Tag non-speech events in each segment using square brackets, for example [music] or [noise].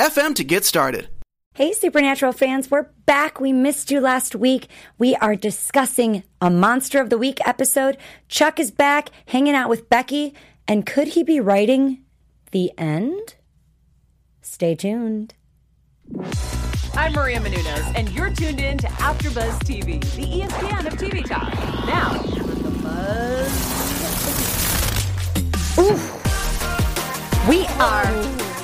FM to get started. Hey, Supernatural fans, we're back. We missed you last week. We are discussing a Monster of the Week episode. Chuck is back, hanging out with Becky. And could he be writing the end? Stay tuned. I'm Maria Menounos, and you're tuned in to AfterBuzz TV, the ESPN of TV talk. Now, the buzz. Ooh. We are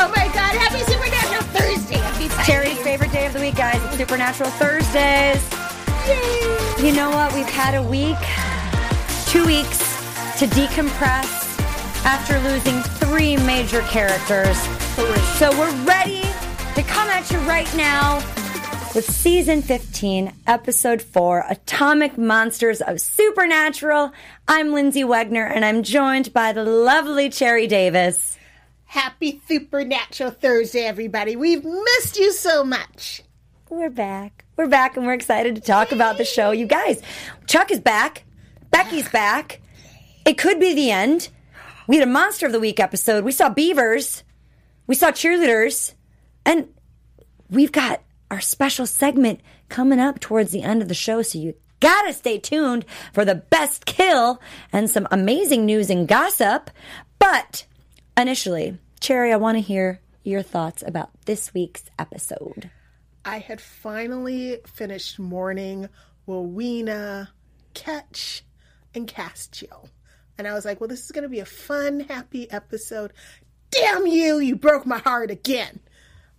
Oh my God! Happy Supernatural Thursday! Cherry's favorite day of the week, guys. It's Supernatural Thursdays. Yay! You know what? We've had a week, two weeks to decompress after losing three major characters. So we're ready to come at you right now with season 15, episode 4, Atomic Monsters of Supernatural. I'm Lyndsey Wegner, and I'm joined by the lovely Cherry Davis. Happy Supernatural Thursday, everybody. We've missed you so much. We're back. We're back and we're excited to talk about the show. You guys, Chuck is back. Becky's back. It could be the end. We had a Monster of the Week episode. We saw beavers. We saw cheerleaders. And we've got our special segment coming up towards the end of the show. So you gotta stay tuned for the best kill and some amazing news and gossip. But Initially, Cherry, I want to hear your thoughts about this week's episode. I had finally finished mourning Rowena, Ketch, and Castiel. And I was like, well, this is going to be a fun, happy episode. Damn you, you broke my heart again.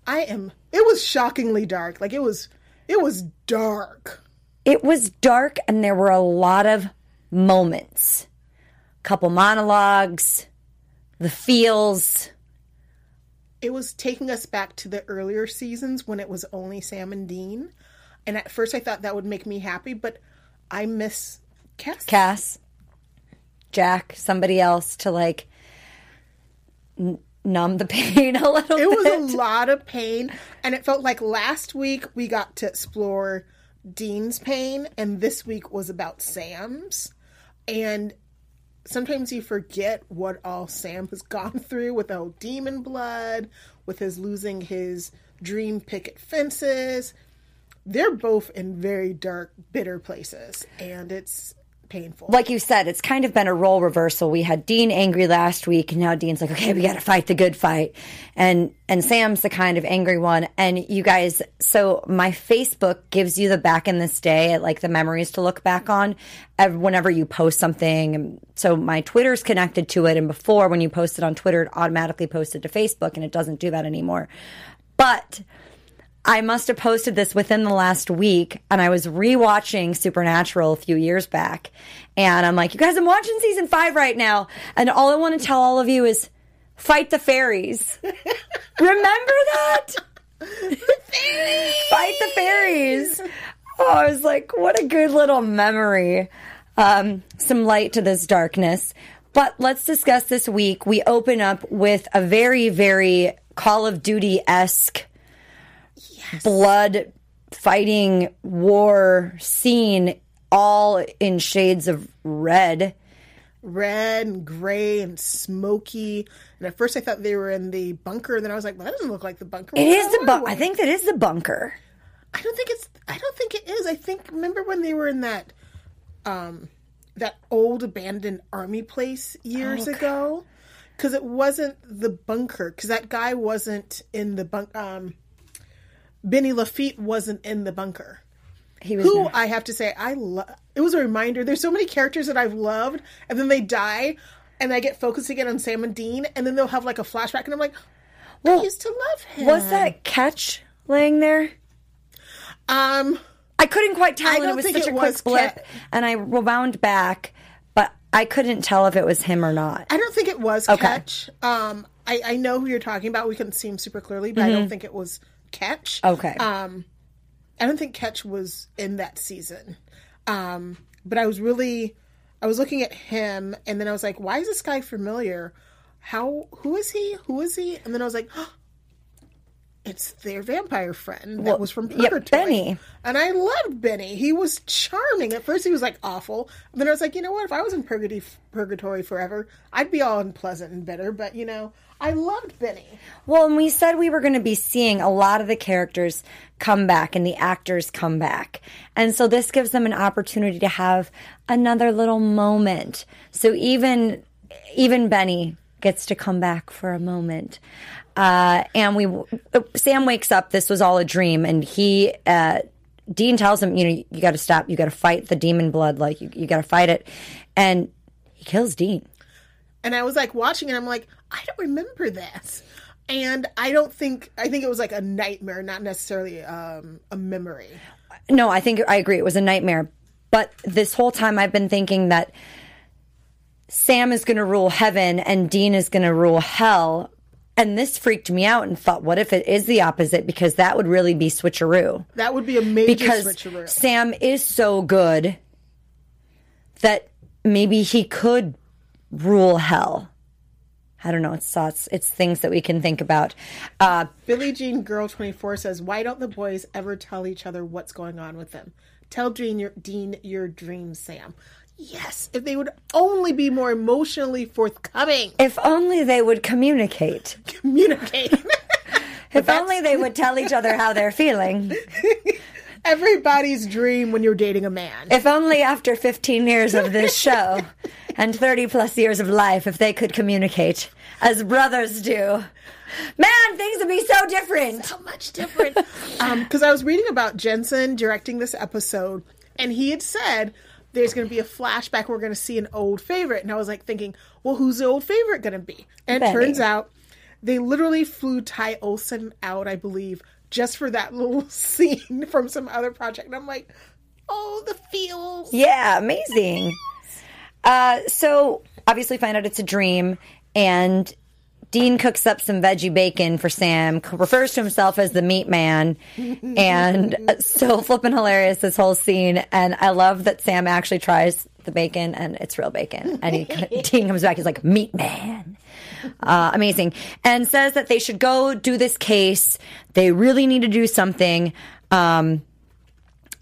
I am, it was shockingly dark. Like, it was, it was dark. It was dark, and there were a lot of moments. Couple monologues, the feels. It was taking us back to the earlier seasons when it was only Sam and Dean. And at first I thought that would make me happy, but I miss Cass. Cass, Jack, somebody else to like n- numb the [laughs] pain a little it bit. was a lot of pain. And it felt like last week we got to explore Dean's pain, and this week was about Sam's. And sometimes you forget what all Sam has [laughs] gone through with the demon blood, with his losing his dream picket fences. They're both in very dark, bitter places, and it's painful. Like you said, it's kind of been a role reversal. We had Dean angry last week, and now Dean's like, "Okay, we got to fight the good fight," and and Sam's the kind of angry one. And you guys, so my Facebook gives you the back in this day, like the memories to look back on, whenever you post something. So my Twitter's connected to it, and before when you posted on Twitter, it automatically posted to Facebook, and it doesn't do that anymore. But I must have posted this within the last week, and I was rewatching Supernatural a few years back, and I'm like, you guys, I'm watching season five right now, and all I want to tell all of you is fight the fairies. [laughs] Remember that? fight the fairies. Oh, I was like, what a good little memory. Um, some light to this darkness. But let's discuss this week. We open up with a very, very Call of Duty esque yes. blood fighting war scene all in shades of red. Red and gray and smoky. And at first i thought they were in the bunker and then i was like well, that doesn't look like the bunker. It is the bunker i think that is the bunker. I don't think it's i don't think it is. I think remember when they were in that um that old abandoned army place years okay. ago? Because it wasn't the bunker because that guy wasn't in the bunk um Benny Lafitte wasn't in the bunker. He was who I have to say I love. It was a reminder. There's so many characters that I've loved, and then they die, and I get focused again on Sam and Dean, and then they'll have like a flashback, and I'm like, well, I used to love him. Was that Ketch laying there? Um, I couldn't quite tell, and it was such it a quick blip, Ke- and I wound back, but I couldn't tell if it was him or not. I don't think it was okay. Ketch. Um, I, I know who you're talking about. We couldn't see him super clearly, but I don't think it was Ketch. Okay. Um, I don't think Ketch was in that season. Um, but I was really, I was looking at him, and then I was like, "Why is this guy familiar? How? Who is he? Who is he?" And then I was like, "It's their vampire friend that Well, was from Purgatory." Benny. And I loved Benny. He was charming. At first, he was like awful. And then I was like, you know what? If I was in purgatory, purgatory forever, I'd be all unpleasant and bitter. But you know, I loved Benny. Well, and we said we were going to be seeing a lot of the characters come back and the actors come back. And so this gives them an opportunity to have another little moment. So even even Benny gets to come back for a moment. Uh, and we Sam wakes up this was all a dream and he uh, Dean tells him, you know, you got to stop, you got to fight the demon blood like you, you got to fight it. And he kills Dean. And I was like watching it. I'm like, I don't remember this. And I don't think I think it was like a nightmare, not necessarily um, a memory. No, I think I agree. It was a nightmare. But this whole time I've been thinking that Sam is going to rule heaven and Dean is going to rule hell. And this freaked me out and thought, what if it is the opposite? Because that would really be switcheroo. That would be a major Because switcheroo. Sam is so good that maybe he could rule hell. I don't know. It's thoughts. It's things that we can think about. Uh, Billie Jean Girl 24 says, Why don't the boys ever tell each other what's going on with them? Tell Dean your, Dean your dream, Sam. Yes, if they would only be more emotionally forthcoming, if only they would communicate. communicate. [laughs] If only they would tell each other how they're feeling. [laughs] Everybody's dream when you're dating a man. If only after 15 years of this [laughs] show and 30 plus years of life, if they could communicate as brothers do. Man, things would be so different. so much different. Um, because I was reading about Jensen directing this episode, and he had said there's going to be a flashback. We're going to see an old favorite, and I was like thinking, well, who's the old favorite going to be? And turns out they literally flew Ty Olsson out, I believe, just for that [laughs] little scene from some other project. And I'm like, oh, the feels. Yeah, amazing. Uh, so obviously, find out it's a dream, and Dean cooks up some veggie bacon for Sam, refers to himself as the meat man, [laughs] and so flipping hilarious this whole scene. And I love that Sam actually tries the bacon, and it's real bacon. And he, [laughs] Dean comes back, he's like meat man. Uh, amazing, and says that they should go do this case. They really need to do something. Um,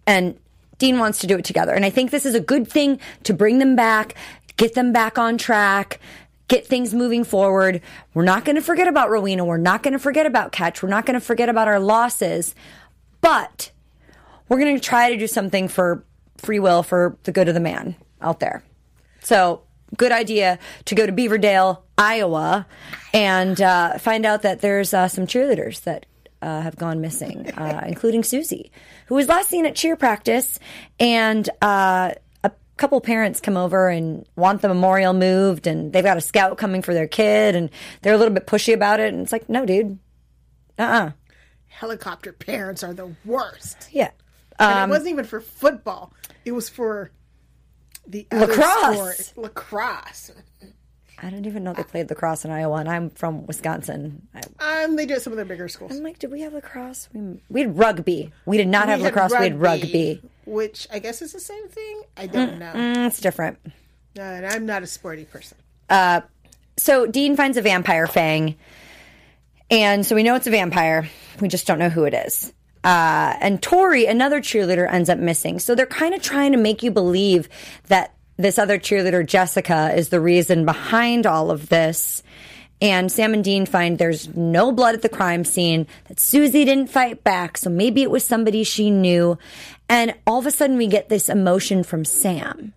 and Dean wants to do it together. And I think this is a good thing to bring them back, get them back on track, get things moving forward. We're not going to forget about Rowena. We're not going to forget about Ketch. We're not going to forget about our losses. But we're going to try to do something for free will for the good of the man out there. So, good idea to go to Beaverdale, Iowa, and uh, find out that there's uh, some cheerleaders that uh, have gone missing, uh, including Susie, who was last seen at cheer practice. And uh, couple parents come over and want the memorial moved, and they've got a scout coming for their kid, and they're a little bit pushy about it. And it's like, no, dude. Uh uh Helicopter parents are the worst. Yeah. And Um, it wasn't even for football, it was for the Lacrosse. sport. Lacrosse. I don't even know they played lacrosse in Iowa, and I'm from Wisconsin. I, Um, they do it at some of their bigger schools. I'm like, did we have lacrosse? We, we had rugby. We did not have We had lacrosse. we had rugby. which I guess is the same thing. I don't know. Mm, it's different. Uh, and I'm not a sporty person. Uh, So Dean finds a vampire fang, and so we know it's a vampire. We just don't know who it is. Uh, and Tori, another cheerleader, ends up missing. So they're kind of trying to make you believe that this other cheerleader, Jessica, is the reason behind all of this. And Sam and Dean find there's no blood at the crime scene, that Susie didn't fight back, so maybe it was somebody she knew. And all of a sudden, we get this emotion from Sam.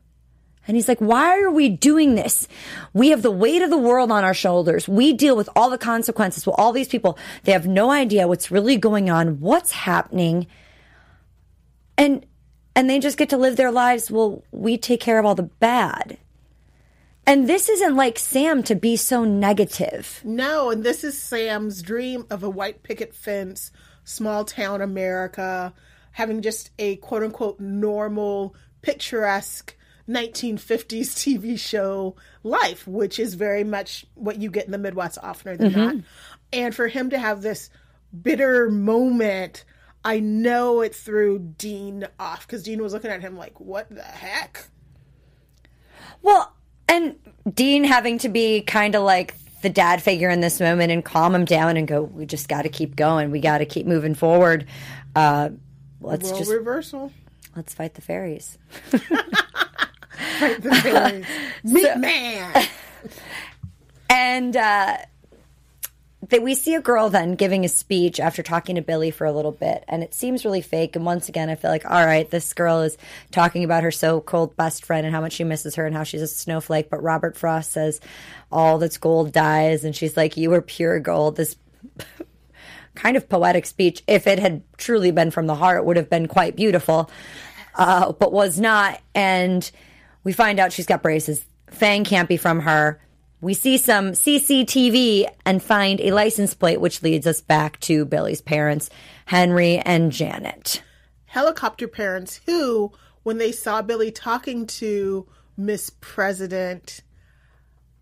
And he's like, why are we doing this? We have the weight of the world on our shoulders. We deal with all the consequences. Well, all these people, they have no idea what's really going on, what's happening. And, and they just get to live their lives. Well, we take care of all the bad. And this isn't like Sam to be so negative. No, and this is Sam's dream of a white picket fence, small town America, having just a quote unquote normal, picturesque 1950s TV show life, which is very much what you get in the Midwest oftener than mm-hmm. not. And for him to have this bitter moment, I know it threw Dean off because Dean was looking at him like, what the heck? Well, and Dean having to be kind of like the dad figure in this moment and calm him down and go, we just got to keep going. We got to keep moving forward. Uh, let's Role just reversal. let's fight the fairies. [laughs] Right, the fairies. [laughs] Meat man. [laughs] And uh, that we see a girl then giving a speech after talking to Billy for a little bit, and it seems really fake. And once again, I feel like, all right, this girl is talking about her so-called best friend and how much she misses her and how she's a snowflake. But Robert Frost says, "All that's gold dies," and she's like, "You were pure gold." This [laughs] kind of poetic speech, if it had truly been from the heart, would have been quite beautiful, uh, but was not. And we find out she's got braces. Fang can't be from her. We see some CCTV and find a license plate, which leads us back to Billy's parents, Henry and Janet. helicopter parents who, when they saw Billy talking to Miss President,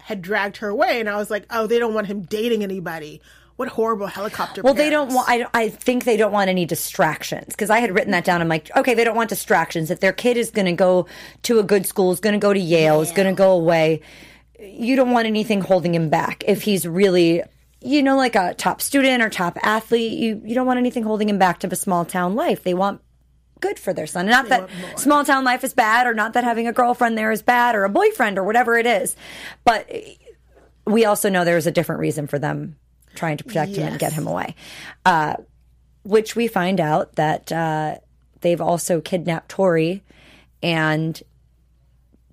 had dragged her away. And I was like, oh, they don't want him dating anybody. What horrible helicopter Well, they don't want. I, I think they don't want any distractions because I had written that down. I'm like, okay, they don't want distractions. If their kid is going to go to a good school, is going to go to Yale, is going to go away, you don't want anything holding him back. If he's really, you know, like a top student or top athlete, you you don't want anything holding him back to a small town life. They want good for their son. Not that small town life is bad or not that having a girlfriend there is bad or a boyfriend or whatever it is. But we also know there's a different reason for them trying to protect him and get him away. Uh, which we find out that uh, they've also kidnapped Tori and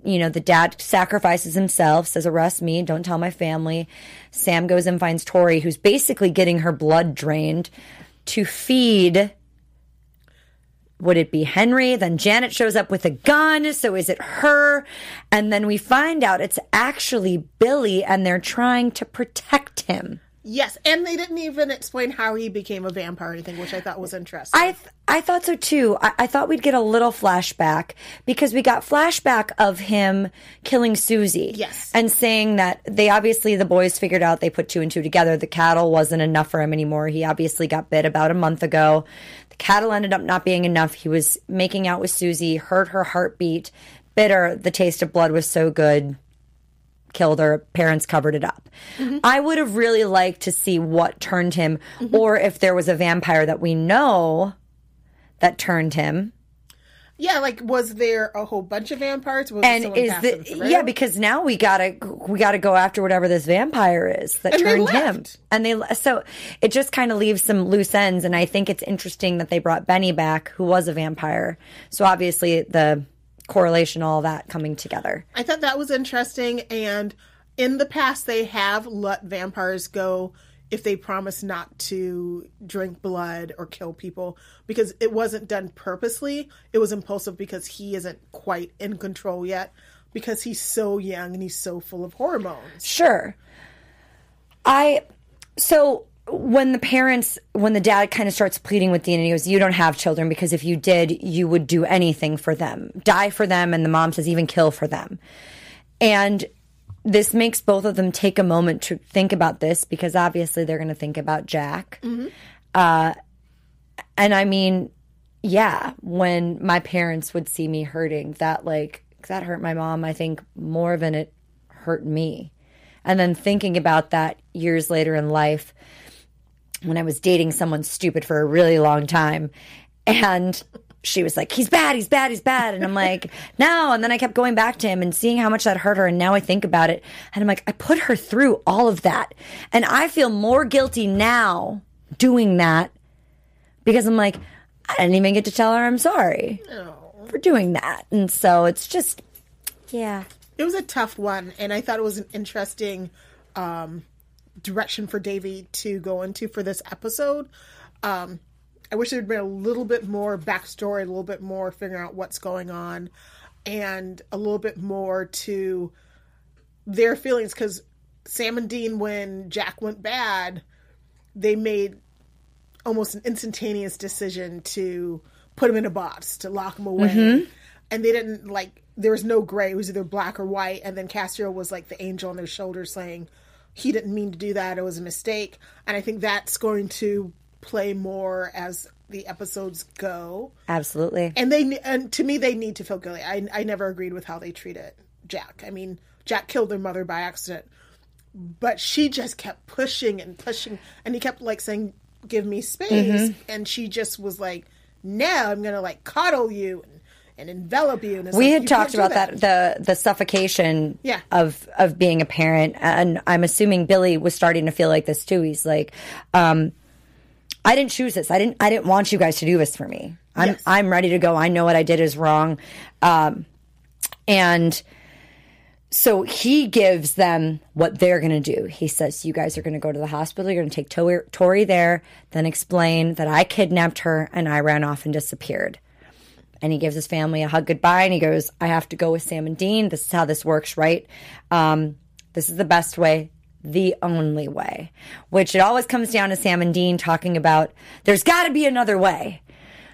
you know the dad sacrifices himself says arrest me don't tell my family sam goes and finds tori who's basically getting her blood drained to feed would it be Henry? Then Janet shows up with a gun. So is it her? And then we find out it's actually Billy and they're trying to protect him. Yes, and they didn't even explain how he became a vampire or anything, which I thought was interesting. I th- I thought so too. I-, I thought we'd get a little flashback because we got flashback of him killing Susie. Yes. and saying that they obviously the boys figured out they put two and two together. The cattle wasn't enough for him anymore. He obviously got bit about a month ago. The cattle ended up not being enough. He was making out with Susie, heard her heartbeat. Bitter. The taste of blood was so good killed her parents covered it up. Mm-hmm. I would have really liked to see what turned him mm-hmm. or if there was a vampire that we know that turned him. Yeah, like was there a whole bunch of vampires? Was and is the yeah because now we gotta we gotta go after whatever this vampire is that And turned him. and they so it just kind of leaves some loose ends and i think it's interesting that they brought benny back who was a vampire. So obviously the correlation all that coming together I thought that was interesting. And in the past, they have let vampires go if they promise not to drink blood or kill people because it wasn't done purposely. It was impulsive because he isn't quite in control yet because he's so young and he's so full of hormones. Sure. I so when the parents when the dad kind of starts pleading with Dean and he goes, You don't have children because if you did, you would do anything for them. Die for them and the mom says even kill for them. And this makes both of them take a moment to think about this because obviously they're going to think about Jack. Uh, and I mean, yeah, when my parents would see me hurting, that like that hurt my mom. I think more than it hurt me. And then thinking about that years later in life, when I was dating someone stupid for a really long time, and she was like, "He's bad, he's bad, he's bad," and I'm like, [laughs] "No." And then I kept going back to him and seeing how much that hurt her, and now I think about it, and I'm like, I put her through all of that, and I feel more guilty now doing that because I'm like, I didn't even get to tell her I'm sorry for doing that, and so it's just, yeah. It was a tough one, and I thought it was an interesting um, direction for Davy to go into for this episode. Um, I wish there had been a little bit more backstory, a little bit more figuring out what's going on, and a little bit more to their feelings. Because Sam and Dean, when Jack went bad, they made almost an instantaneous decision to put him in a box to lock him away. and they didn't like there was no gray. It was either black or white. And then Castiel was like the angel on their shoulder saying he didn't mean to do that. It was a mistake. And I think that's going to play more as the episodes go. Absolutely. And they and to me they need to feel guilty. I I never agreed with how they treated Jack. I mean, Jack killed their mother by accident. But she just kept pushing and pushing and he kept like saying give me space mm-hmm. and she just was like no, I'm going to like coddle you and, and envelop you and we like, had you talked about that. the the suffocation Yeah. of of being a parent and i'm assuming billy was starting to feel like this too he's like um i didn't choose this i didn't i didn't want you guys to do this for me i'm Yes. i'm ready to go i know what i did is wrong um and so he gives them what they're going to do. He says, You guys are going to go to the hospital. You're going to take Tori, Tori there, then explain that I kidnapped her and I ran off and disappeared. And he gives his family a hug goodbye and he goes, I have to go with Sam and Dean. This is how this works, right? Um, this is the best way, the only way. Which it always comes down to Sam and Dean talking about there's got to be another way.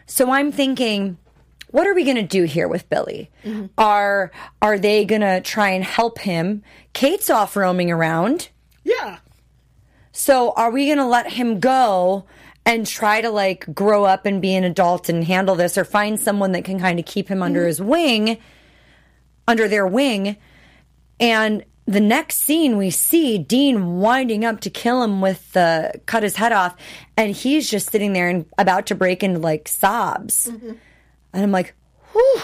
So I'm thinking, what are we going to do here with Billy? Are are they going to try and help him? Kate's off roaming around. Yeah. So are we going to let him go and try to like grow up and be an adult and handle this or find someone that can kind of keep him mm-hmm. under his wing, under their wing? And the next scene we see Dean winding up to kill him with the cut his head off and he's just sitting there and about to break into like sobs. Mm-hmm. And I'm like, whew,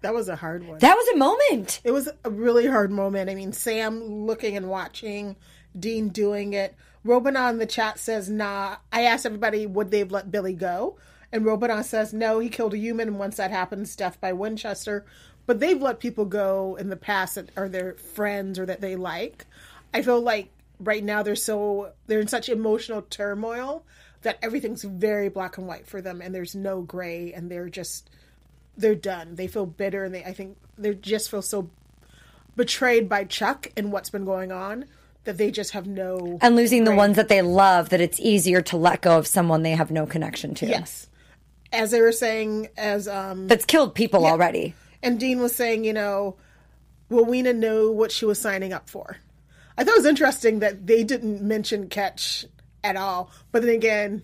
That was a hard one. that was a moment. It was a really hard moment. I mean, Sam looking and watching, Dean doing it. Robanon in the chat says, nah. I asked everybody, would they have let Billy go? And Robanon says, no, he killed a human. And once that happens, death by Winchester. But they've let people go in the past that are their friends or that they like. I feel like right now they're so, they're in such emotional turmoil that everything's very black and white for them. And there's no gray. And they're just, they're done. They feel bitter. And they, I think they just feel so betrayed by Chuck and what's been going on that they just have no And losing the Right. ones that they love, that it's easier to let go of someone they have no connection to. yes. As they were saying, as um, That's killed people already. and Dean was saying, you know, will Weena know what she was signing up for? I thought it was interesting that they didn't mention Ketch at all, but then again,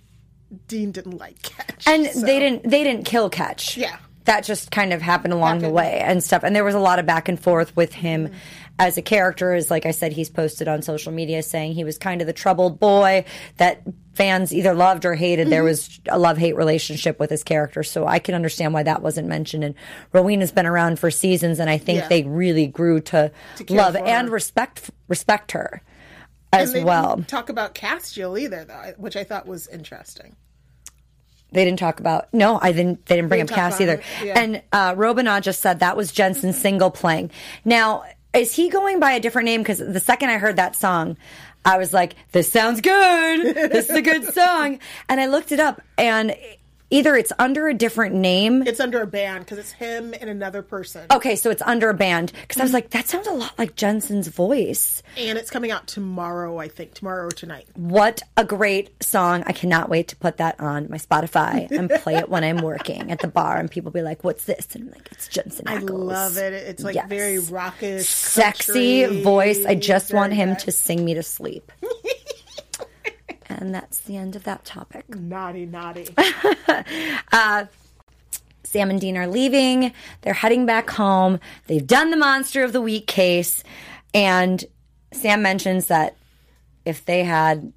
Dean didn't like Ketch, and so- they didn't they didn't kill Ketch Yeah. that just kind of happened along the way and stuff and there was a lot of back and forth with him as a character as like i said he's posted on social media saying he was kind of the troubled boy that fans either loved or hated there was a love-hate relationship with his character so i can understand why that wasn't mentioned and rowena's been around for seasons and i think Yeah. they really grew to, care love and respect respect her as And they well didn't talk about Castiel either, though, which I thought was interesting. They didn't talk about no, I didn't. They didn't bring They up didn't talk Cass either. yeah. And uh, Robinah just said that was Jensen's single playing. Now, is he going by a different name? Because the second I heard that song, I was like, "This sounds good. This is a good song." And I looked it up, and either it's under a different name. It's under a band because it's him and another person, Okay, so it's under a band. Because I was like, that sounds a lot like Jensen's voice. and it's coming out tomorrow. I think tomorrow or tonight. What a great song. I cannot wait to put that on my Spotify and play it when I'm working at the bar and people be like, what's this? And I'm like, it's Jensen I love it. It's like Yes. very rockish, Sexy country, voice. I just very want him to sing me to sleep. [laughs] and that's the end of that topic. [laughs] naughty, naughty. Sam and Dean are leaving. They're heading back home. They've done the Monster of the Week case. And Sam mentions that if they had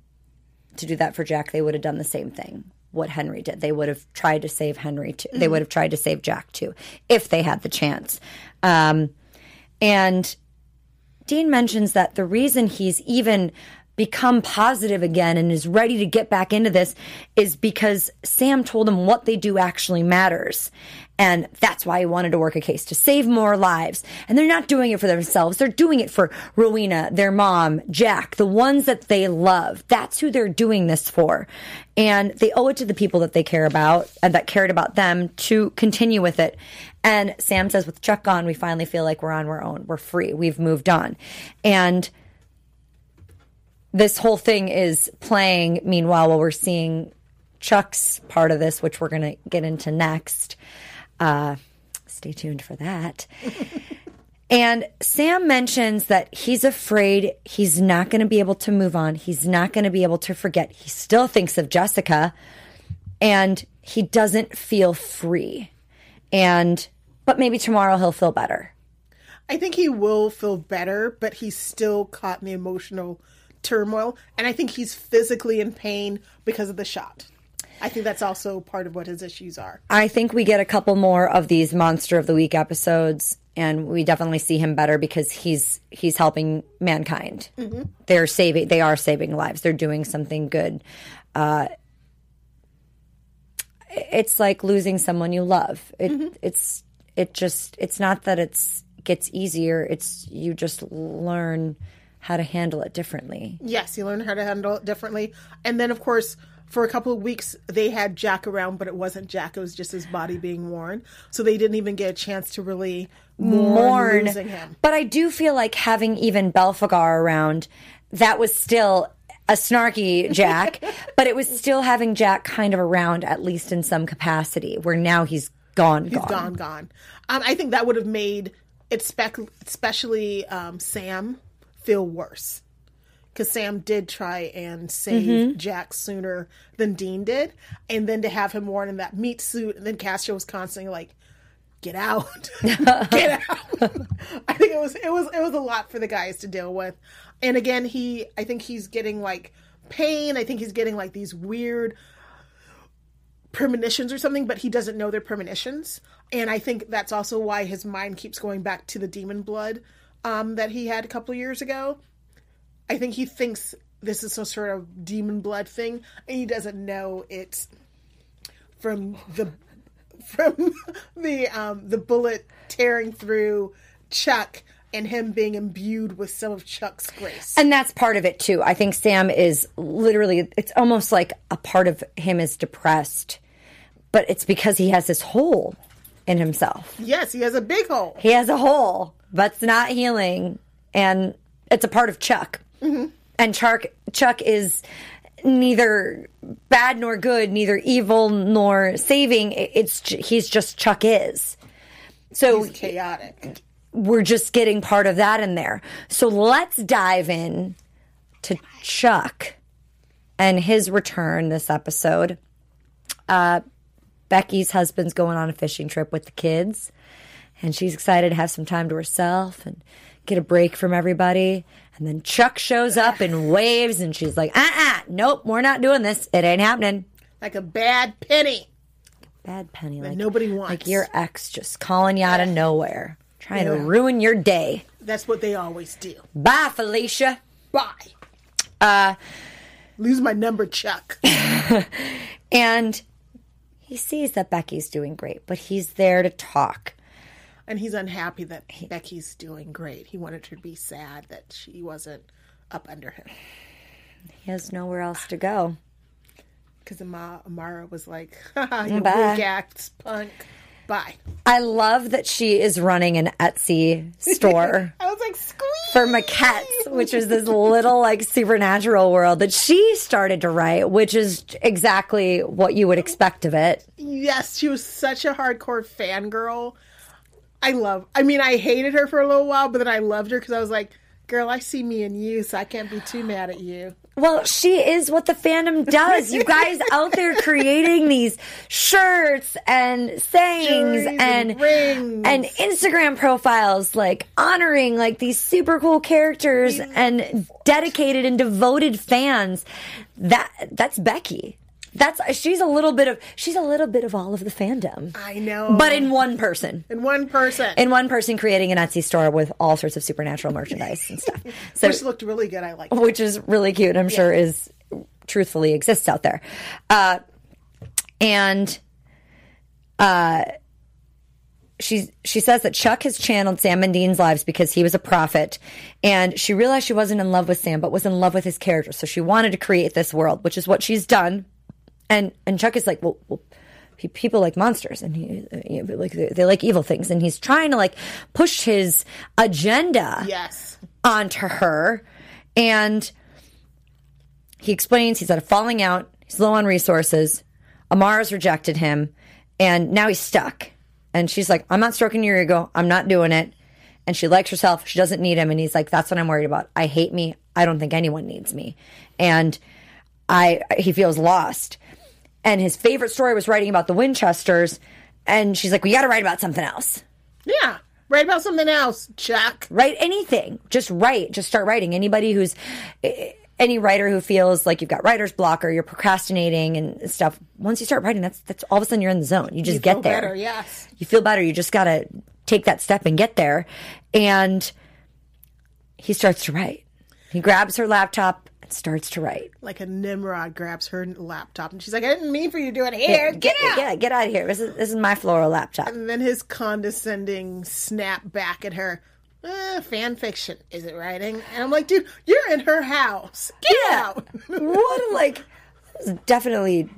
to do that for Jack, they would have done the same thing. What Henry did. They would have tried to save Henry too. They would have tried to save Jack too, if they had the chance. Um, and Dean mentions that the reason he's even become positive again and is ready to get back into this is because Sam told him what they do actually matters. And that's why he wanted to work a case to save more lives. And they're not doing it for themselves. They're doing it for Rowena, their mom, Jack, the ones that they love. That's who they're doing this for. And they owe it to the people that they care about and that cared about them to continue with it. And Sam says, with Chuck gone, we finally feel like we're on our own. We're free. We've moved on. And this whole thing is playing meanwhile while we're seeing Chuck's part of this, which we're going to get into next. Uh, stay tuned for that. [laughs] and Sam mentions that he's afraid he's not going to be able to move on. He's not going to be able to forget. He still thinks of Jessica and he doesn't feel free. And, but maybe tomorrow he'll feel better. I think he will feel better, but he's still caught in the emotional turmoil. And I think he's physically in pain because of the shot. I think that's also part of what his issues are. I think we get a couple more of these monster of the week episodes and we definitely see him better because he's he's helping mankind. Mm-hmm. They're saving they are saving lives. They're doing something good. Uh, it's like losing someone you love. It mm-hmm. it's it just it's not that it's gets easier. It's you just learn how to handle it differently. Yes, you learn how to handle it differently. And then of course for a couple of weeks they had Jack around, but it wasn't Jack. It was just his body being worn. So they didn't even get a chance to really mourn, mourn. But I do feel like having even Belphegor around, that was still a snarky Jack, [laughs] but it was still having Jack kind of around at least in some capacity. Where now he's gone, he's gone, gone, gone. Um, I think that would have made it spec- especially um, Sam feel worse because Sam did try and save mm-hmm. Jack sooner than Dean did, and then to have him worn in that meat suit, and then Castro was constantly like, "Get out, [laughs] get out." [laughs] I think it was it was it was a lot for the guys to deal with, and again, he I think he's getting like pain. I think he's getting like these weird premonitions or something, but he doesn't know they're premonitions, and I think that's also why his mind keeps going back to the demon blood um, that he had a couple years ago I think he thinks this is some sort of demon blood thing, and he doesn't know it's from the [laughs] from the um, the bullet tearing through Chuck and him being imbued with some of Chuck's grace. And that's part of it too. I think Sam is literally it's almost like a part of him is depressed, but it's because he has this hole in himself. Yes, he has a big hole. He has a hole, but it's not healing and it's a part of Chuck. Mm-hmm. And Chuck Chuck is neither bad nor good, neither evil nor saving. It's he's just Chuck is. So he's chaotic. We're just getting part of that in there. So let's dive in to Chuck and his return this episode. Uh, Becky's husband's going on a fishing trip with the kids, and she's excited to have some time to herself and get a break from everybody. And then Chuck shows up and [sighs] waves, and she's like, uh uh-uh, uh, nope, we're not doing this. It ain't happening. Like a bad penny. Bad penny. Like nobody wants. Like your ex just calling you out of nowhere, trying yeah. to ruin your day. That's what they always do. Bye, Felicia. Bye. Uh, Lose my number, Chuck. [laughs] [laughs] and he sees that Becky's doing great, but he's there to talk and he's unhappy that Becky's doing great. He wanted her to be sad that she wasn't up under him. He has nowhere else to go. Because Amara was like, [laughs] "You Bye. weak ass punk." Bye. I love that she is running an Etsy store. [laughs] I was like, Squeeze! For maquettes, which is this little like supernatural world that she started to write, which is exactly what you would expect of it. Yes, she was such a hardcore fangirl I love. I mean, I hated her for a little while, but then I loved her because I was like, "Girl, I see me in you, so I can't be too mad at you." Well, she is what the fandom [laughs] does. You guys out there creating these shirts and sayings and and, and, Instagram profiles, like honoring like these super cool characters and dedicated and devoted fans. That that's Becky. That's she's a little bit of she's a little bit of all of the fandom. I know, but in one person. In one person. In one person creating an Etsy store with all sorts of supernatural merchandise and stuff. [laughs] So which looked really good. I like, which is really cute. I'm yeah. sure is truthfully exists out there, uh, and uh, she she says that Chuck has channeled Sam and Dean's lives because he was a prophet, and she realized she wasn't in love with Sam, but was in love with his character. So she wanted to create this world, which is what she's done and and Chuck is like, well, well people like monsters and he you know, like they, they, like evil things and he's trying to like push his agenda yes onto her and he explains he's had a falling out he's low on resources amara's rejected him and now he's stuck And she's like, I'm not stroking your ego. I'm not doing it. And she likes herself. She doesn't need him. And he's like, that's what I'm worried about. I hate me. I don't think anyone needs me. And I, he feels lost. And his favorite story was writing about the Winchesters. And she's like, we got to write about something else. Yeah. Write about something else, Chuck. Write anything. Just write. Just start writing. Anybody who's eh, any writer who feels like you've got writer's block or you're procrastinating and stuff. Once you start writing, that's that's all of a sudden you're in the zone. You just You get feel there. better, yes. You feel better. You just gotta take that step and get there. And he starts to write. He grabs her laptop starts to write. Like a Nimrod grabs her laptop and she's like, I didn't mean for you to do it here. Get, out. Get, get out of here. This is this is my floral laptop. And then his condescending snap back at her. Uh, fan fiction, is it writing? And I'm like, dude, you're in her house. Get out. [laughs] what a like definitely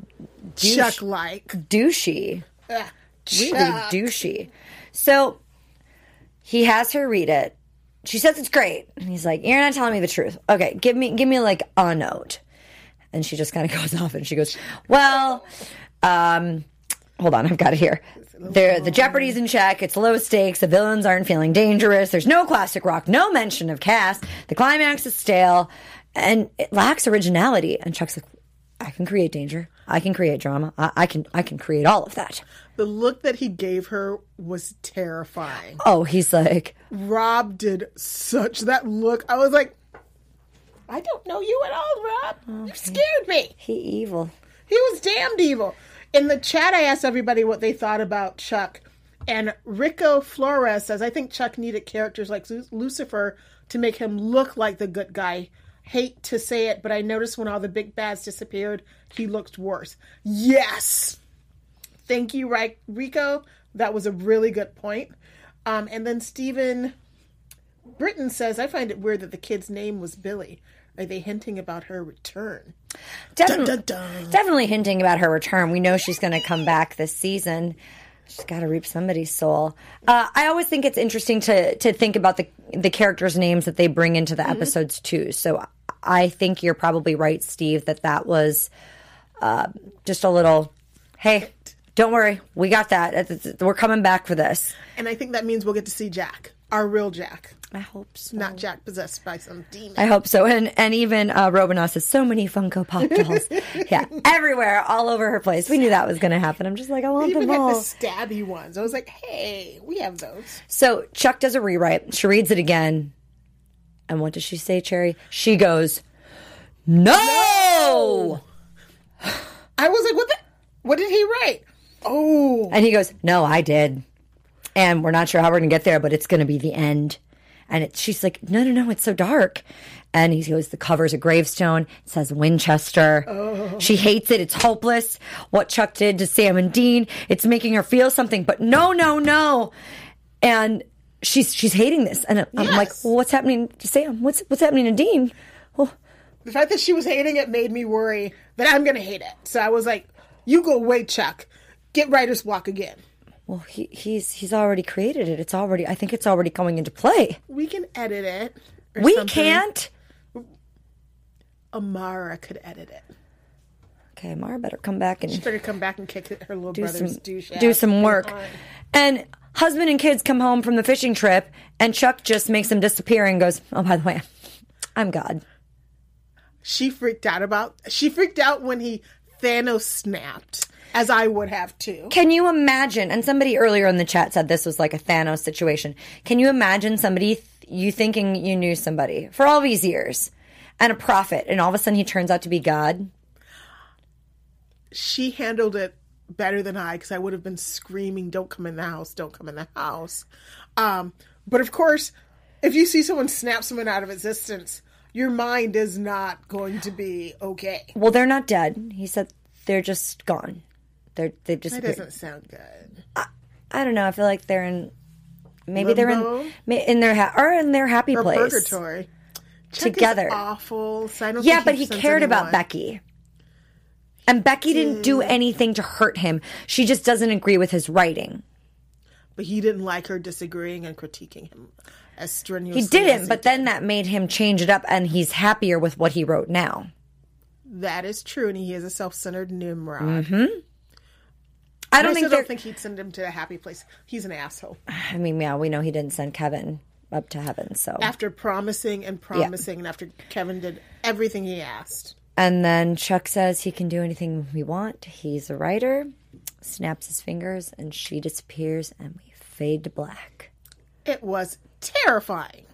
douche- Chuck like. douchey. Uh, really douchey. So he has her read it. She says it's great. And he's like, You're not telling me the truth. Okay, give me give me like a note. And she just kind of [laughs] goes off and she goes, Well, um, hold on, I've got it here. There, the Jeopardy's in check. It's low stakes. The villains aren't feeling dangerous. There's no classic rock, no mention of Cass. The climax is stale, and it lacks originality. And Chuck's like, "I can create danger. I can create drama. I, I can. I can create all of that." The look that he gave her was terrifying. Oh, he's like, Rob did such that look. I was like, I don't know you at all, Rob. You scared me. he evil. He was damned evil. In the chat, I asked everybody what they thought about Chuck. And Rico Flores says, I think Chuck needed characters like Lucifer to make him look like the good guy. Hate to say it, but I noticed when all the big bads disappeared, he looked worse. Yes! Thank you, Rico. That was a really good point. Um, and then Stephen Britton says, I find it weird that the kid's name was Billy. Are they hinting about her return? Definitely, Dun, dun, dun. definitely hinting about her return. We know she's going to come back this season. She's got to reap somebody's soul. Uh, I always think it's interesting to to think about the the characters' names that they bring into the episodes too. So I think you're probably right, Steve, that that was uh, just a little. Hey, don't worry, we got that. We're coming back for this. And I think that means we'll get to see Jack, our real Jack, I hope so. not Jack possessed by some demon. I hope so. And and even uh, Romanos has so many Funko Pop dolls. [laughs] yeah, everywhere, all over her place. We knew that was going to happen. I'm just like, I want Even them had the all. stabby ones. I was like, hey, we have those. So Chuck does a rewrite. She reads it again. And what does she say, Cherry? She goes, No! [sighs] I was like, what the? What did he write? Oh, And he goes, No, I did. And we're not sure how we're going to get there, but it's going to be the end. And it, she's like, No, no, no, it's so dark. And he goes, The cover's a gravestone. It says Winchester. Oh. She hates it. It's hopeless. What Chuck did to Sam and Dean, it's making her feel something. But no, no, no. And she's she's hating this. And I'm like, well, What's happening to Sam? What's what's happening to Dean? Well, the fact that she was hating it made me worry that I'm gonna hate it. So I was like, you go away, Chuck. Get writer's block again. Well, he, he's he's already created it. It's already. I think it's already coming into play. We can edit it. or We something. can't. Amara could edit it. Okay, Amara better come back and she Better come back and kick her little do brother's some douche. do some work. And husband and kids come home from the fishing trip, and Chuck just makes them disappear and goes, "Oh, by the way, I'm God." She freaked out about. She freaked out when he Thanos snapped, as I would have too. Can you imagine? And somebody earlier in the chat said this was like a Thanos situation. Can you imagine somebody th- you thinking you knew somebody for all these years and a prophet, and all of a sudden he turns out to be God? she handled it better than I because I would have been screaming, "Don't come in the house! Don't come in the house!" Um, but of course, if you see someone snap someone out of existence, your mind is not going to be okay. Well, they're not dead. He said they're just gone. They're they that doesn't sound good. I don't know. I feel like they're in. Maybe they're in in their ha- or in their happy Or place purgatory. Chuck is together. awful. So I don't Yeah, but he cared about. Becky, and Becky didn't do anything to hurt him. She just doesn't agree with his writing. But he didn't like her disagreeing and critiquing him as strenuously. He didn't, he but then that made him change it up, and he's happier with what he wrote now. That is true, and he is a self-centered Nimrod. Mm-hmm. I don't I think don't think he'd send him to a happy place. He's an asshole. I mean, yeah, we know he didn't send Kevin up to heaven. So, After promising and promising, and after Kevin did everything he asked. and then Chuck says he can do anything we want. He's a writer. Snaps his fingers, and she disappears, and we fade to black. It was terrifying.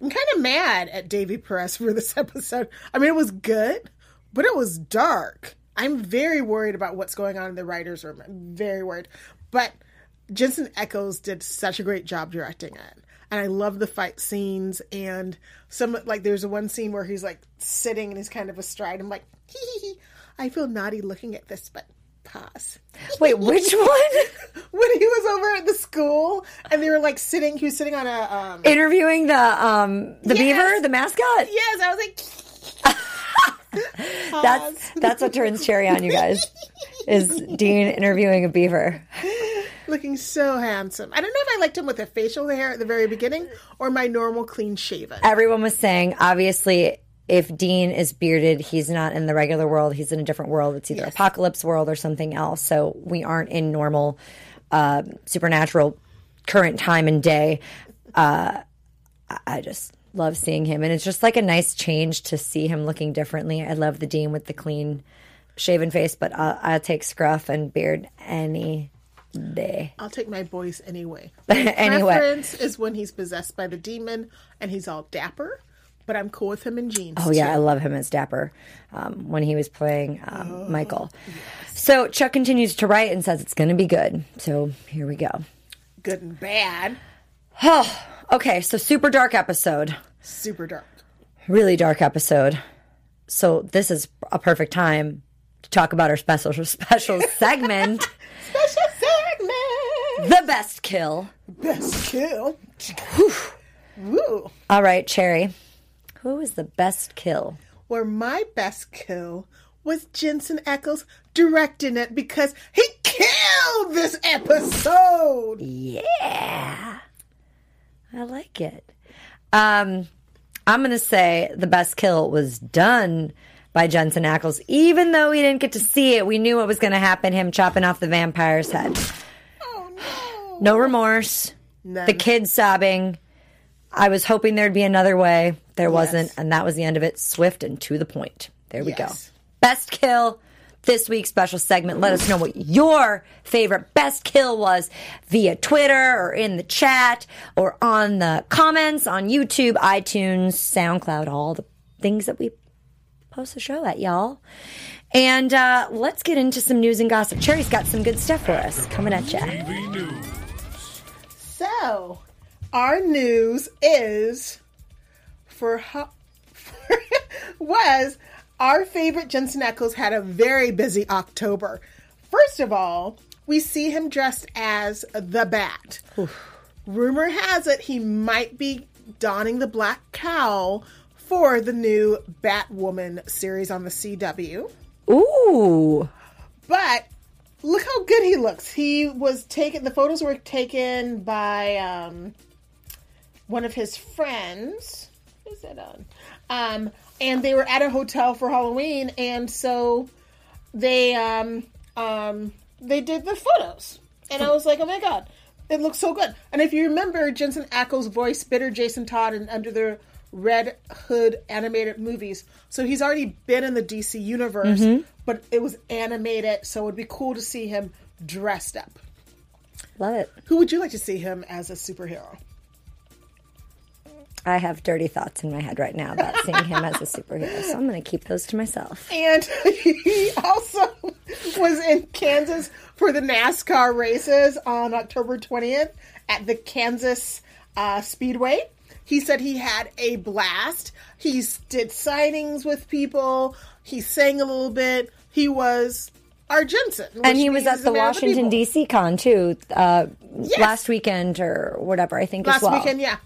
I'm kind of mad at Davy Perez for this [laughs] episode. I mean, it was good, but it was dark. I'm very worried about what's going on in the writer's room. I'm very worried. But Jensen Ackles did such a great job directing it. And I love the fight scenes and some like there's a one scene where he's like sitting and he's kind of astride. I'm like, hee hee hee. I feel naughty looking at this, but pause. [laughs] Wait, which one? [laughs] when he was over at the school and they were like sitting he was sitting on a um Interviewing the um the Yes. beaver, the mascot. yes i was like [laughs] [laughs] That's that's what turns cherry on you guys. Is Dean interviewing a beaver? looking so handsome i don't know if i liked him with the facial hair at the very beginning or my normal clean shaven Everyone was saying, obviously, if Dean is bearded, he's not in the regular world. He's in a different world. It's either apocalypse world or something else. So we aren't in normal, uh, supernatural current time and day. Uh, I just love seeing him, and it's just like a nice change to see him looking differently. I love the Dean with the clean, shaven face, but I'll, I'll take scruff and beard any day. i'll take my boys anyway [laughs] Anyway. preference is when he's possessed by the demon and he's all dapper but i'm cool with him in jeans Oh yeah, I love him as Dapper um, when he was playing um, Michael. So Chuck continues to write and says it's going to be good. So here we go. good and bad [sighs] Okay, so super dark episode, super dark really dark episode. So this is a perfect time to talk about our special special [laughs] segment, special segment the best kill. best kill Woo. All right, Cherry, who is the best kill? where my best kill was Jensen Ackles directing it because he killed this episode. Yeah. I like it. Um, I'm going to say the best kill was done by Jensen Ackles. Even though we didn't get to see it, we knew what was going to happen him chopping off the vampire's head. Oh No no remorse. no. The kid sobbing. I was hoping there'd be another way. There wasn't. And that was the end of it. Swift and to the point. There we go. Best kill. This week's special segment. Let us know what your favorite best kill was via Twitter or in the chat or on the comments on YouTube, iTunes, SoundCloud, all the things that we post the show at, y'all. And uh, let's get into some news and gossip. Cherry's got some good stuff for us coming at you. So, our news is for, ho- [laughs] was our favorite Jensen Ackles had a very busy October. First of all, we see him dressed as the Bat. Rumor has it he might be donning the black cowl for the new Batwoman series on the CW. Ooh. But look how good he looks. He was taken. The photos were taken by um, one of his friends. Who's that on? Um, and they were at a hotel for Halloween, and so they um, um, they did the photos, and I was like, oh my god, it looks so good. And if you remember, Jensen Ackles voiced Bitter Jason Todd in Under the Red Hood animated movies, so he's already been in the DC universe, but it was animated, so it'd be cool to see him dressed up. Love it. Who would you like to see him as a superhero? I have dirty thoughts in my head right now about seeing him as a superhero, so I'm going to keep those to myself. And he also was in Kansas for the NASCAR races on October 20th at the Kansas uh, Speedway. He said he had a blast. He did signings with people. He sang a little bit. He was our Jensen. And he was at the Washington. D.C. con too uh, Yes. last weekend or whatever. I think as last weekend yeah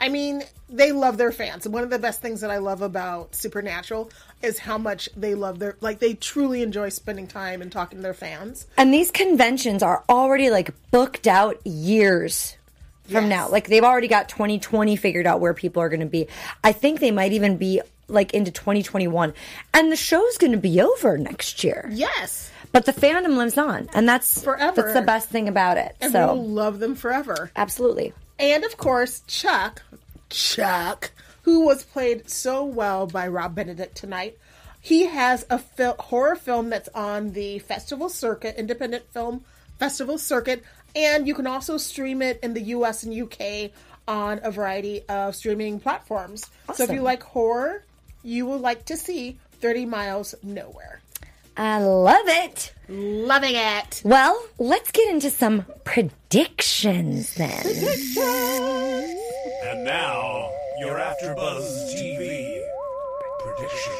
i mean they love their fans one of the best things that i love about supernatural is how much they love their like they truly enjoy spending time and talking to their fans And these conventions are already like booked out years from Yes. now. Like they've already got 2020 figured out where people are going to be. I think they might even be like into 2021. And the show's going to be over next year. yes But the fandom lives on, and that's Forever. That's the best thing about it. And so we'll love them forever. absolutely. And of course, Chuck, Chuck, who was played so well by Rob Benedict tonight. He has a fil- horror film that's on the festival circuit, independent film festival circuit, and you can also stream it in the US and UK on a variety of streaming platforms. So if you like horror, you will like to see 30 Miles Nowhere. I love it. Loving it. Well, let's get into some predictions then. And now, your AfterBuzz TV predictions.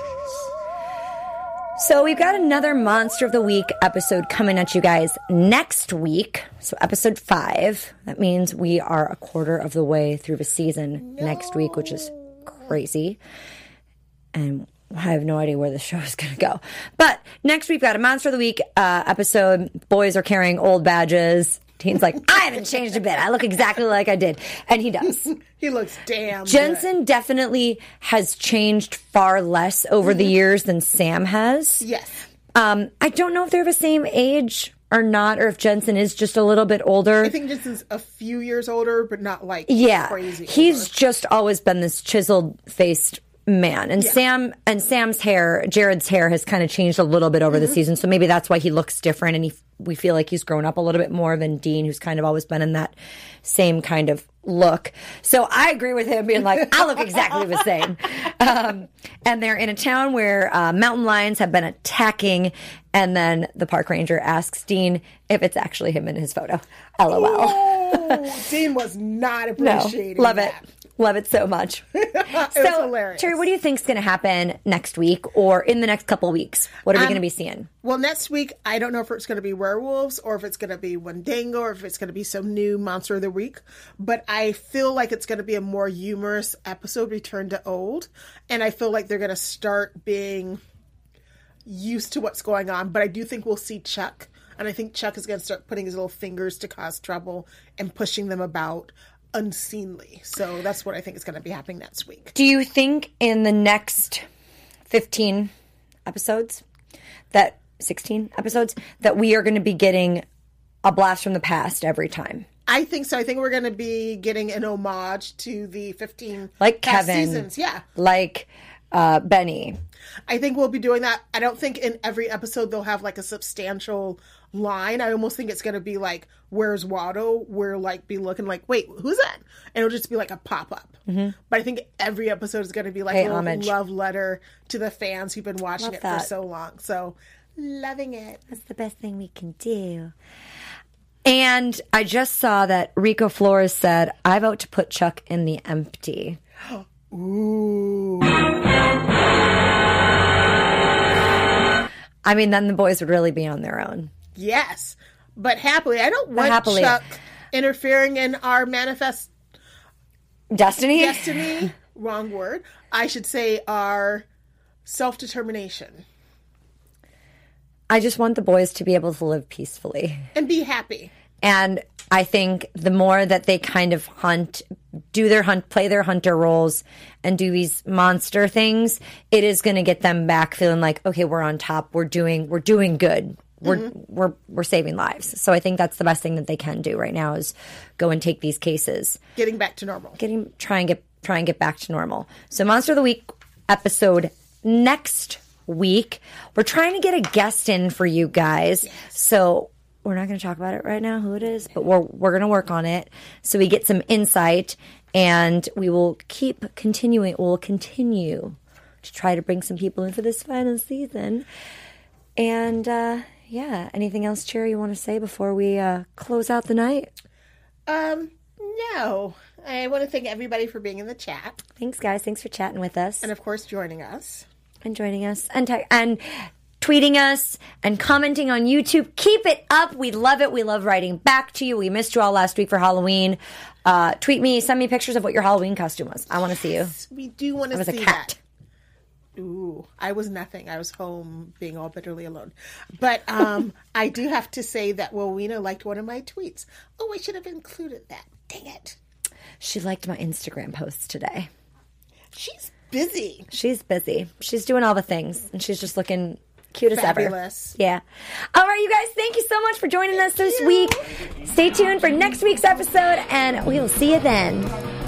So we've got another Monster of the Week episode coming at you guys next week. So episode five. That means we are a quarter of the way through the season next week, which is crazy. And I have no idea where the show is going to go. But next we've got a Monster of the Week uh, episode. Boys are carrying old badges. Dean's like, I haven't changed a bit. I look exactly like I did. And he does. [laughs] He looks damn good. Jensen definitely has changed far less over Mm-hmm. the years than Sam has. Yes. Um, I don't know if they're the same age or not, or if Jensen is just a little bit older. I think Jensen's a few years older, but not like yeah, crazy. he's older. just always been this chiseled faced man, and Sam and Sam's hair, Jared's hair, has kind of changed a little bit over Mm-hmm. the season. So maybe that's why he looks different, and he we feel like he's grown up a little bit more than Dean, who's kind of always been in that same kind of look. So I agree with him being like, I look exactly the same. [laughs] Um, and they're in a town where uh, mountain lions have been attacking, and then the park ranger asks Dean if it's actually him in his photo. LOL. Oh, Dean was not [laughs] No, appreciating. love it. Love it so much. [laughs] was so, hilarious. Cherry, what do you think's going to happen next week or in the next couple weeks? What Um, are we going to be seeing? Well, next week I don't know if it's going to be werewolves or if it's going to be Wendigo or if it's going to be some new monster of the week. But I feel like it's going to be a more humorous episode, return to old, and I feel like they're going to start being used to what's going on. But I do think we'll see Chuck, and I think Chuck is going to start putting his little fingers to cause trouble and pushing them about unseemly. So that's what I think is going to be happening next week. Do you think in the next 15 episodes that 16 episodes that we are going to be getting a blast from the past every time? I think so. I think we're going to be getting an homage to the 15 Like past Kevin. seasons. Yeah. Like uh, Benny. I think we'll be doing that. I don't think in every episode they'll have like a substantial line. I almost think it's going to be like, "Where's Waldo?" Where like be looking like, "Wait, who's that?" And it'll just be like a pop up. Mm-hmm. But I think every episode is going to be like Pay a love letter to the fans who've been watching Love it that. for so long. So loving it. That's the best thing we can do. And I just saw that Rico Flores said, I vote to put Chuck in the empty. [gasps] Ooh. I mean, then the boys would really be on their own. Yes, but happily, I don't want happily. Chuck interfering in our manifest Destiny? destiny. [laughs] wrong word. I should say our self determination I just want the boys to be able to live peacefully. and be happy. And I think the more that they kind of hunt, do their hunt, play their hunter roles, and do these monster things, it is going to get them back feeling like, okay, we're on top. We're doing, we're doing good. We're we're we're saving lives. So I think that's the best thing that they can do right now is go and take these cases, Getting back to normal. getting try and get try and get back to normal. So Monster of the Week episode next week. We're trying to get a guest in for you guys. So we're not going to talk about it right now who it is, but we're we're going to work on it so we get some insight and we will keep continuing we'll continue to try to bring some people in for this final season. And uh yeah, anything else Cherry you want to say before we uh close out the night? Um, no. I want to thank everybody for being in the chat Thanks guys. Thanks for chatting with us. and, of course, joining us. and joining us and te- and tweeting us and commenting on YouTube. Keep it up. We love it. We love writing back to you. We missed you all last week for Halloween. Uh, tweet me, send me pictures of what your Halloween costume was. I want to see you. We do want to see cat. that. Ooh, I was nothing. I was home being all bitterly alone. But um, I do have to say that Rowena liked one of my tweets. Oh, I should have included that. Dang it. She liked my Instagram posts today. She's busy. She's busy. She's doing all the things, and she's just looking Cute as ever. Fabulous. Yeah. All right, you guys, thank you so much for joining us this week. Stay tuned for next week's episode, and we will see you then.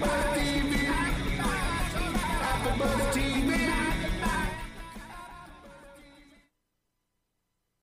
Apple Butter TV. Apple TV.